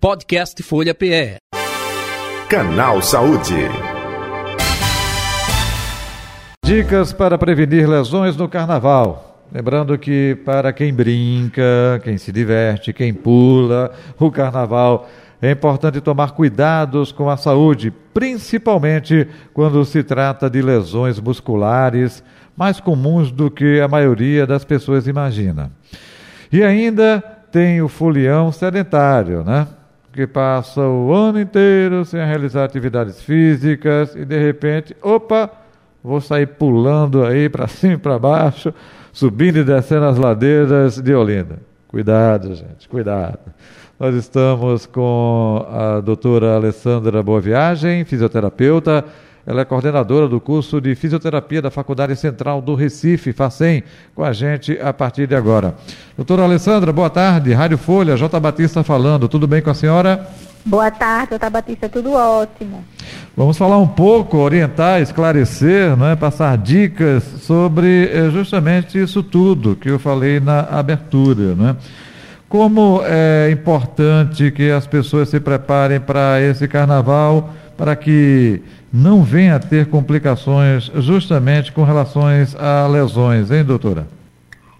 Podcast Folha PE. Canal Saúde. Dicas para prevenir lesões no carnaval. Lembrando que para quem brinca, quem se diverte, quem pula, o carnaval é importante tomar cuidados com a saúde, principalmente quando se trata de lesões musculares, mais comuns do que a maioria das pessoas imagina. E ainda tem o folião sedentário, né? Que passa o ano inteiro sem realizar atividades físicas e de repente, opa, vou sair pulando aí para cima e para baixo, subindo e descendo as ladeiras de Olinda. Cuidado, gente, cuidado. Nós estamos com a doutora Alessandra Boa Viagem, fisioterapeuta. Ela é coordenadora do curso de fisioterapia da Faculdade Central do Recife, FACEM, com a gente a partir de agora. Doutora Alessandra, boa tarde. Rádio Folha, J. Batista falando. Tudo bem com a senhora? Boa tarde, J. Batista, tudo ótimo. Vamos falar um pouco, orientar, esclarecer, né, passar dicas sobre eh, justamente isso tudo que eu falei na abertura. Né? Como é importante que as pessoas se preparem para esse carnaval, para que não venha a ter complicações justamente com relações a lesões, hein, doutora?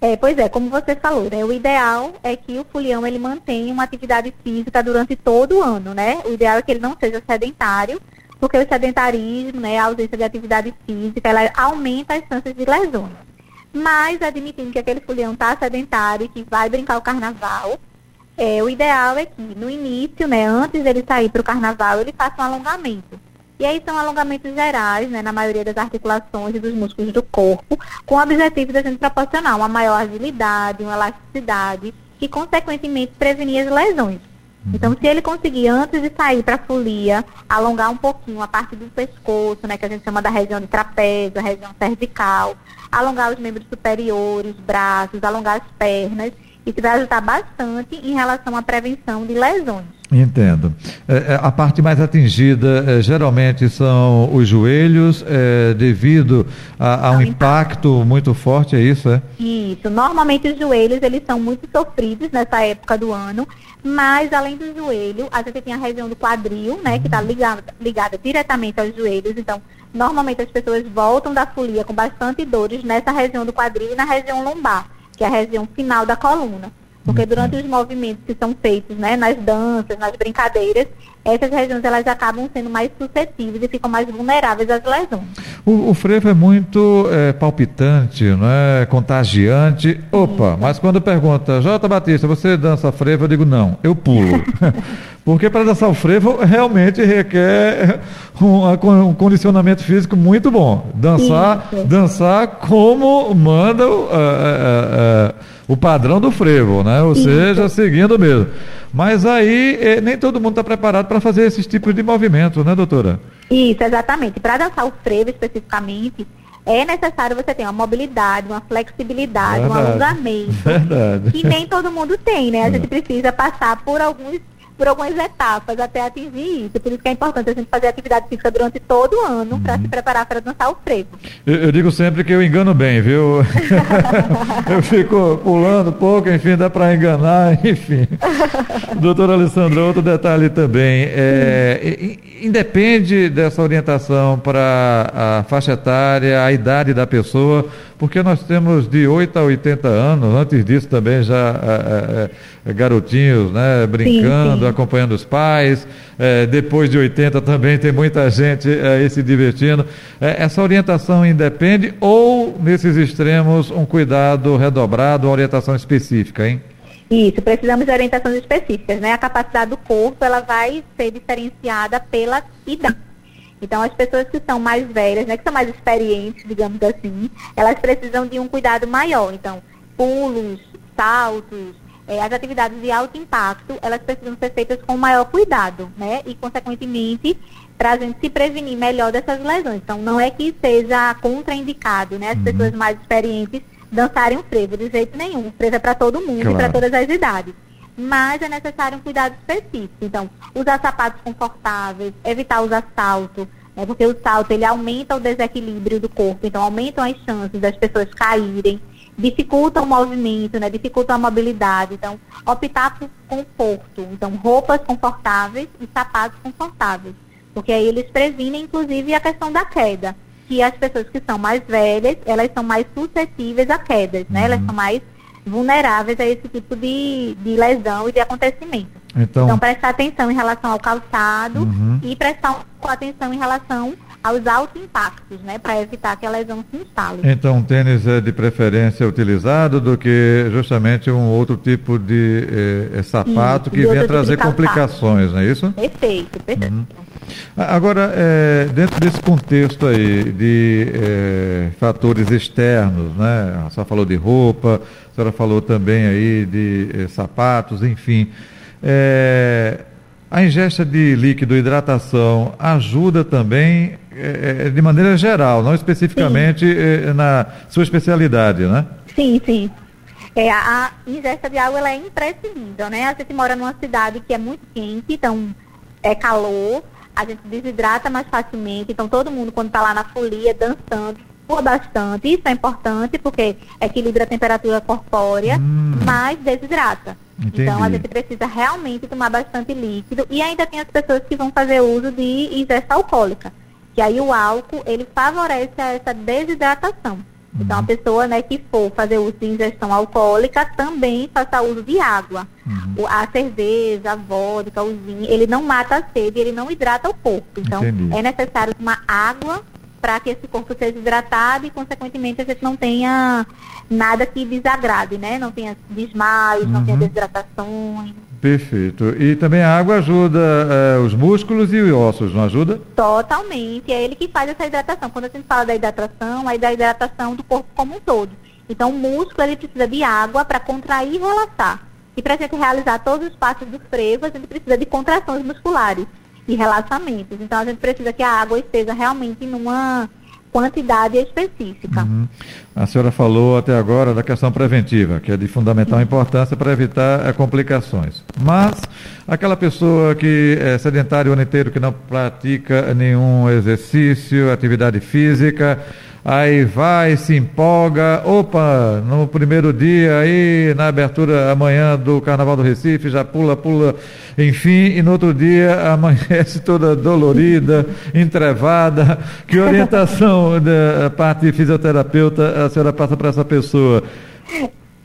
É, pois é, como você falou, né? O ideal é que o fulião ele mantenha uma atividade física durante todo o ano, né? O ideal é que ele não seja sedentário, porque o sedentarismo, né, a ausência de atividade física, ela aumenta as chances de lesões. Mas admitindo que aquele fulião está sedentário e que vai brincar o carnaval, é, o ideal é que no início, né, antes dele sair para o carnaval, ele faça um alongamento. E aí são alongamentos gerais, né, na maioria das articulações e dos músculos do corpo, com o objetivo de a gente proporcionar uma maior agilidade, uma elasticidade e, consequentemente, prevenir as lesões. Uhum. Então, se ele conseguir, antes de sair para a folia, alongar um pouquinho a parte do pescoço, né, que a gente chama da região de trapézio, a região cervical, alongar os membros superiores, braços, alongar as pernas, isso vai ajudar bastante em relação à prevenção de lesões. Entendo. É, é, a parte mais atingida é, geralmente são os joelhos, é, devido a, a um impacto muito forte, é isso? É? Isso. Normalmente os joelhos eles são muito sofridos nessa época do ano, mas além do joelho, a gente tem a região do quadril, né, que está ligada, ligada diretamente aos joelhos. Então, normalmente as pessoas voltam da folia com bastante dores nessa região do quadril e na região lombar que é a região final da coluna. Porque durante os movimentos que são feitos, né, nas danças, nas brincadeiras, essas regiões elas acabam sendo mais suscetíveis e ficam mais vulneráveis às lesões. O, o frevo é muito é, palpitante, não é contagiante. Opa, Isso. mas quando pergunta, Jota Batista, você dança frevo? Eu digo, não, eu pulo. Porque para dançar o frevo realmente requer um, um, condicionamento físico muito bom. Dançar, dançar como manda uh, uh, uh, o padrão do frevo, né? Ou Isso. seja, seguindo mesmo. Mas aí eh, nem todo mundo está preparado para fazer esses tipos de movimentos, né, doutora? Isso, exatamente. Para dançar o frevo especificamente, é necessário você ter uma mobilidade, uma flexibilidade, Verdade. um alongamento. Verdade. Que nem todo mundo tem, né? A é. gente precisa passar por alguns por algumas etapas até atingir isso. Por isso que é importante a gente fazer atividade física durante todo o ano uhum. para se preparar para dançar o frevo. Eu, eu, digo sempre que eu engano bem, viu? eu fico pulando pouco, enfim, dá para enganar, enfim. Doutora Alessandra, outro detalhe também. É, independe dessa orientação para a faixa etária, a idade da pessoa, porque nós temos de 8 a 80 anos, antes disso também já é, é, garotinhos né, brincando, sim, sim. acompanhando os pais, é, depois de 80 também tem muita gente aí se divertindo. essa orientação independe ou, nesses extremos, um cuidado redobrado, uma orientação específica, hein? Isso, precisamos de orientações específicas, né? A capacidade do corpo, ela vai ser diferenciada pela idade. Então, as pessoas que são mais velhas, né, que são mais experientes, digamos assim, elas precisam de um cuidado maior. Então, pulos, saltos, é, as atividades de alto impacto, elas precisam ser feitas com maior cuidado, né? E, consequentemente, para a gente se prevenir melhor dessas lesões. Então, não é que seja contraindicado, né? As uhum. pessoas mais experientes dançarem o frevo, de jeito nenhum. O frevo é para todo mundo claro. e para todas as idades mas é necessário um cuidado específico. Então, usar sapatos confortáveis, evitar usar salto, né, porque o salto ele aumenta o desequilíbrio do corpo, então aumentam as chances das pessoas caírem. dificultam o movimento, né, dificultam a mobilidade. Então, optar por conforto. Então, roupas confortáveis e sapatos confortáveis. Porque aí eles previnem, inclusive, a questão da queda. Que as pessoas que são mais velhas, elas são mais suscetíveis a quedas, né? Elas Uhum. são mais vulneráveis a esse tipo de, de lesão e de acontecimento. Então, Então, prestar atenção em relação ao calçado Uhum. e prestar atenção em relação aos altos impactos, né? Para evitar que a lesão se instale. então tênis é de preferência utilizado do que justamente um outro tipo de eh, eh, sapato Isso, que venha tipo trazer calçado. complicações, não é isso? Perfeito, perfeito. Uhum. Agora, eh, dentro desse contexto aí de eh, fatores externos, né? A senhora falou de roupa, a senhora falou também aí de eh, sapatos, enfim. Eh, a ingesta de líquido, hidratação, ajuda também eh, eh, de maneira geral, não especificamente na sua especialidade, né? Sim, sim. É, a, a ingesta de água ela é imprescindível, né? A gente mora numa cidade que é muito quente, então é calor, a gente desidrata mais facilmente, então todo mundo quando está lá na folia dançando, sua bastante. Isso é importante porque equilibra a temperatura corpórea, Hum. mas desidrata. Entendi. Então a gente precisa realmente tomar bastante líquido. E ainda tem as pessoas que vão fazer uso de ingesta alcoólica. Que aí o álcool, ele favorece essa desidratação. Então a pessoa né, que for fazer uso de ingestão alcoólica também faça uso de água. Uhum. A cerveja, a vodka, o vinho, ele não mata a sede, ele não hidrata o corpo. Então Entendi. é necessário tomar água para que esse corpo seja hidratado e, consequentemente, a gente não tenha nada que desagrade, né? Não tenha desmaios, não tenha Uhum. desidratações. Perfeito. E também a água ajuda eh, os músculos e os ossos, não ajuda? Totalmente. É ele que faz essa hidratação. Quando a gente fala da hidratação, é da hidratação do corpo como um todo. Então, o músculo ele precisa de água para contrair e relaxar. E para a gente realizar todos os passos do frevo, a gente precisa de contrações musculares e relaxamentos. Então, a gente precisa que a água esteja realmente numa quantidade específica. Uhum. A senhora falou até agora da questão preventiva, que é de fundamental importância para evitar eh, complicações. Mas aquela pessoa que é sedentária o ano inteiro, que não pratica nenhum exercício, atividade física, aí vai, se empolga, opa, no primeiro dia aí, na abertura amanhã do Carnaval do Recife, já pula, pula, enfim, e no outro dia amanhece toda dolorida, entrevada. Que orientação da parte fisioterapeuta a senhora passa para essa pessoa?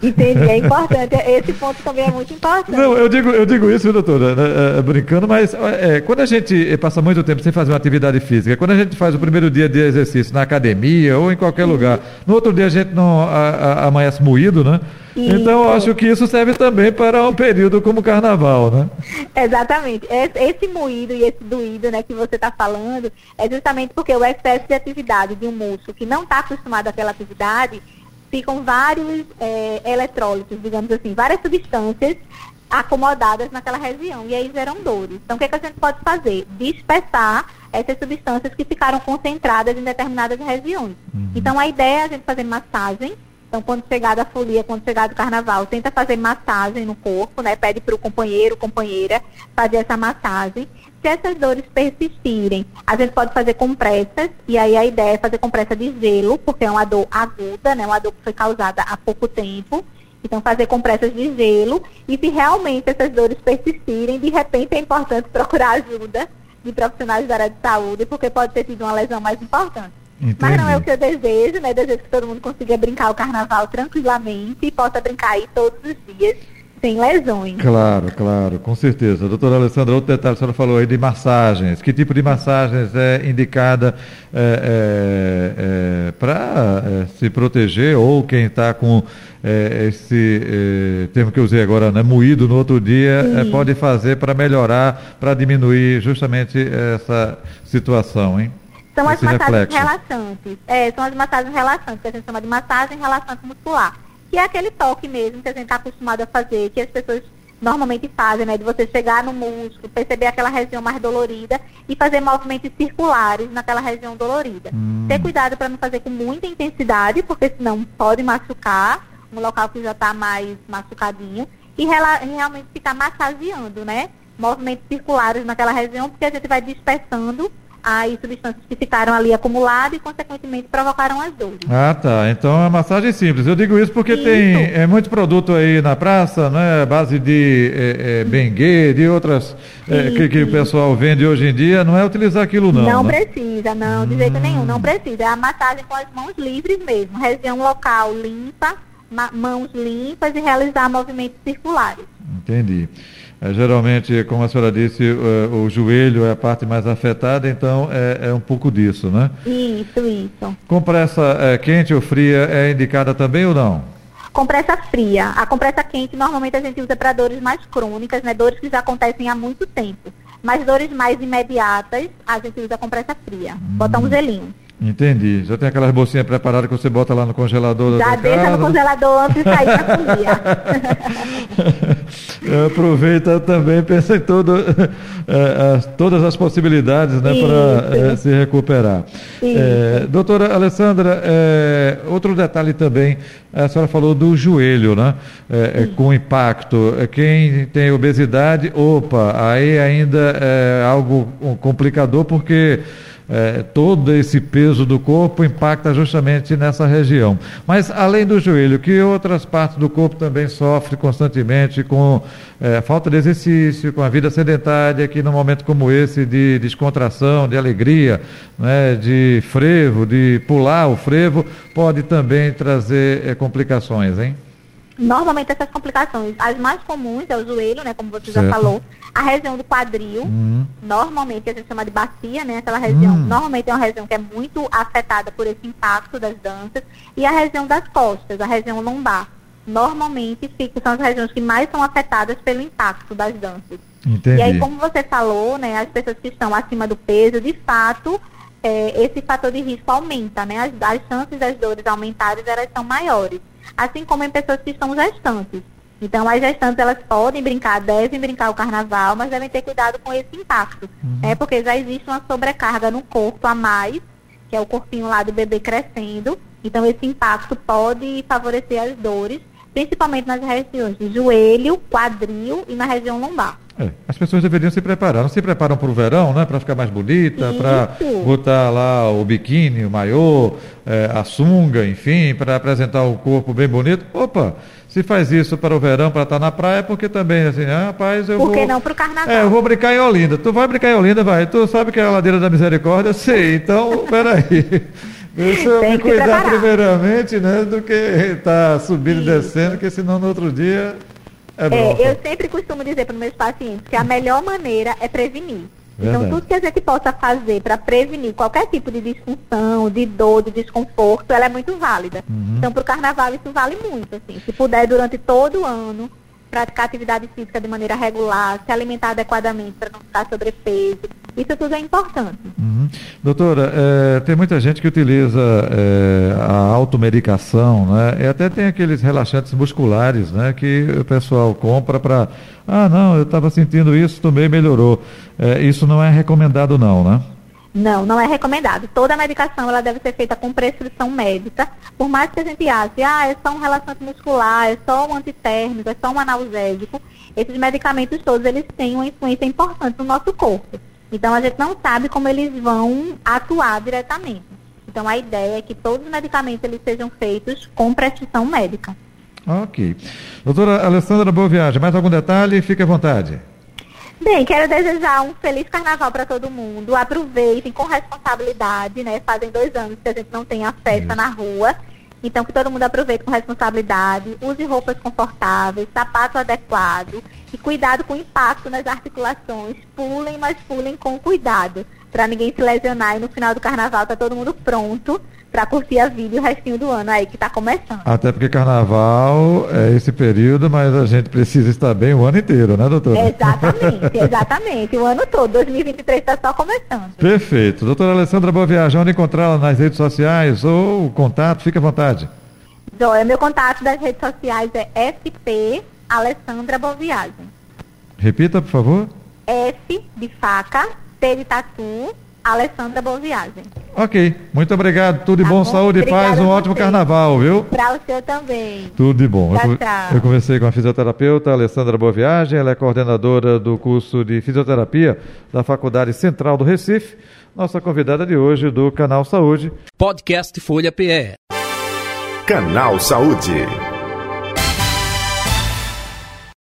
Entendi, é importante. Esse ponto também é muito importante. Não, eu digo, eu digo isso, doutora, né, é, brincando, mas é, quando a gente passa muito tempo sem fazer uma atividade física, quando a gente faz o primeiro dia de exercício na academia ou em qualquer lugar, no outro dia a gente não a- a- amanhece moído, né? Então eu Isso. acho que isso serve também para um período como o carnaval, né? Exatamente. Esse, esse moído e esse doído né, que você está falando é justamente porque o excesso de atividade de um músculo que não está acostumado àquela atividade, ficam vários é, eletrólitos, digamos assim, várias substâncias acomodadas naquela região e aí geram dores. Então o que, é que a gente pode fazer? Dispersar essas substâncias que ficaram concentradas em determinadas regiões. Então a ideia é a gente fazer massagem então, quando chegar da folia, quando chegar do carnaval, tenta fazer massagem no corpo, né? Pede para o companheiro, companheira, fazer essa massagem. Se essas dores persistirem, a gente pode fazer compressas, e aí a ideia é fazer compressa de gelo, porque é uma dor aguda, né? Uma dor que foi causada há pouco tempo. Então, fazer compressas de gelo. E se realmente essas dores persistirem, de repente é importante procurar ajuda de profissionais da área de saúde, porque pode ter sido uma lesão mais importante. Mas não é o Entendi. que eu desejo, né? Desejo que todo mundo consiga brincar o carnaval tranquilamente e possa brincar aí todos os dias, sem lesões. Claro, claro, com certeza. Doutora Alessandra, outro detalhe, a senhora falou aí de massagens. Que tipo de massagens é indicada para se proteger ou quem está com eh, esse eh, termo que eu usei agora, né, moído no outro dia, pode fazer para melhorar, para diminuir justamente essa situação, hein? São as Esse massagens reflexo. relaxantes. É, são as massagens relaxantes, que a gente chama de massagem relaxante muscular. Que é aquele toque mesmo que a gente está acostumado a fazer, que as pessoas normalmente fazem, né? De você chegar no músculo, perceber aquela região mais dolorida e fazer movimentos circulares naquela região dolorida. Hum. Ter cuidado para não fazer com muita intensidade, porque senão pode machucar um local que já está mais machucadinho. E rela- realmente ficar massageando, né? Movimentos circulares naquela região, porque a gente vai dispersando as substâncias que ficaram ali acumuladas e, consequentemente, provocaram as dores. Ah, tá. Então é massagem simples. Eu digo isso porque isso. tem é, muito produto aí na praça, né? Base de é, é, bengue, de outras é, que, que, o pessoal vende hoje em dia. Não é utilizar aquilo, não. Não né? precisa, não, de hum. jeito nenhum. Não precisa. É a massagem com as mãos livres mesmo. Região local limpa, mãos limpas e realizar movimentos circulares. Entendi. É, geralmente, como a senhora disse, o, o, joelho é a parte mais afetada, então é, é, um pouco disso, né? Isso, isso. Compressa é, quente ou fria é indicada também ou não? Compressa fria. A compressa quente normalmente a gente usa para dores mais crônicas, né? Dores que já acontecem há muito tempo. Mas dores mais imediatas, a gente usa compressa fria. Hum. Bota um gelinho. Entendi. Já tem aquelas bolsinhas preparadas que você bota lá no congelador Já deixa casa. no congelador antes de sair da cozinha. Aproveita também, pensa em todo, é, as, todas as possibilidades né, para é, se recuperar. É, doutora Alessandra, outro detalhe também, a senhora falou do joelho, né? Com impacto. Quem tem obesidade, opa, aí ainda é algo complicador, porque é, todo esse peso do corpo impacta justamente nessa região. Mas além do joelho, que outras partes do corpo também sofrem constantemente com é, falta de exercício, com a vida sedentária, que num momento como esse de descontração, de alegria, né, de frevo, de pular o frevo, pode também trazer é, complicações, hein? Normalmente essas complicações, as mais comuns é o joelho, né, como você certo. já falou, a região do quadril, uhum. normalmente a gente chama de bacia, né, aquela região, uhum. normalmente é uma região que é muito afetada por esse impacto das danças, e a região das costas, a região lombar. Normalmente fica, são as regiões que mais são afetadas pelo impacto das danças. Entendi. E aí, como você falou, né, as pessoas que estão acima do peso, de fato, é, esse fator de risco aumenta, né? As, as chances das dores aumentarem, elas são maiores assim como em pessoas que estão gestantes. Então, as gestantes, elas podem brincar, devem brincar o carnaval, mas devem ter cuidado com esse impacto, uhum. né? Porque já existe uma sobrecarga no corpo a mais, que é o corpinho lá do bebê crescendo. Então, esse impacto pode favorecer as dores, principalmente nas regiões de joelho, quadril e na região lombar. É, as pessoas deveriam se preparar. Não se preparam para o verão, né? Para ficar mais bonita, para botar lá o biquíni, o maiô, é, a sunga, enfim, para apresentar o corpo bem bonito. Opa, se faz isso para o verão, para estar na praia, porque também, assim, ah, rapaz, eu Por vou... Por que não para o carnaval? É, eu vou brincar em Olinda. Tu vai brincar em Olinda, vai. Tu sabe que é a ladeira da misericórdia? Sei. Então, peraí. Deixa eu me cuidar primeiramente, né, do que estar tá subindo e descendo, porque senão no outro dia é, é eu sempre costumo dizer para os meus pacientes que a melhor maneira é prevenir. Então, Verdade. Então, tudo que a gente possa fazer para prevenir qualquer tipo de disfunção, de dor, de desconforto, ela é muito válida. Uhum. Então, para o carnaval, isso vale muito. Assim. Se puder, durante todo o ano, praticar atividade física de maneira regular, se alimentar adequadamente para não ficar sobrepeso, isso tudo é importante. Uhum. Doutora, é, tem muita gente que utiliza é, a automedicação, né? E até tem aqueles relaxantes musculares, né? Que o pessoal compra para. Ah, não, eu estava sentindo isso, tomei melhorou. É, isso não é recomendado, não, né? Não, não é recomendado. Toda medicação ela deve ser feita com prescrição médica. Por mais que a gente ache, ah, é só um relaxante muscular, é só um antitérmico, é só um analgésico, esses medicamentos todos eles têm uma influência importante no nosso corpo. Então a gente não sabe como eles vão atuar diretamente. Então a ideia é que todos os medicamentos eles sejam feitos com prescrição médica. Ok. Doutora Alessandra, boa viagem. Mais algum detalhe? Fique à vontade. Bem, quero desejar um feliz carnaval para todo mundo. Aproveitem com responsabilidade, né? Fazem dois anos que a gente não tem a festa na rua. Então, que todo mundo aproveite com responsabilidade, use roupas confortáveis, sapato adequado e cuidado com o impacto nas articulações. Pulem, mas pulem com cuidado, para ninguém se lesionar e no final do carnaval tá todo mundo pronto para curtir a vida e o restinho do ano aí que está começando. Até porque carnaval é esse período, mas a gente precisa estar bem o ano inteiro, né, doutora? Exatamente, exatamente. o ano todo. 2023 está só começando. Perfeito. Doutora Alessandra Boa Viagem, onde encontrá-la nas redes sociais ou o contato? Fique à vontade. Joia, meu contato das redes sociais é SP Alessandra Boa Viagem. Repita, por favor. F de faca, T de tatu, Alessandra Boa Viagem. Ok, muito obrigado. Tudo de Tá bom, bom? saúde e paz. Um ótimo carnaval, viu? Para o senhor também. Tudo de bom. Tchau, eu, tchau. eu conversei com a fisioterapeuta Alessandra Boa Viagem, ela é coordenadora do curso de fisioterapia da Faculdade Central do Recife, nossa convidada de hoje do Canal Saúde. Podcast Folha PE. Canal Saúde.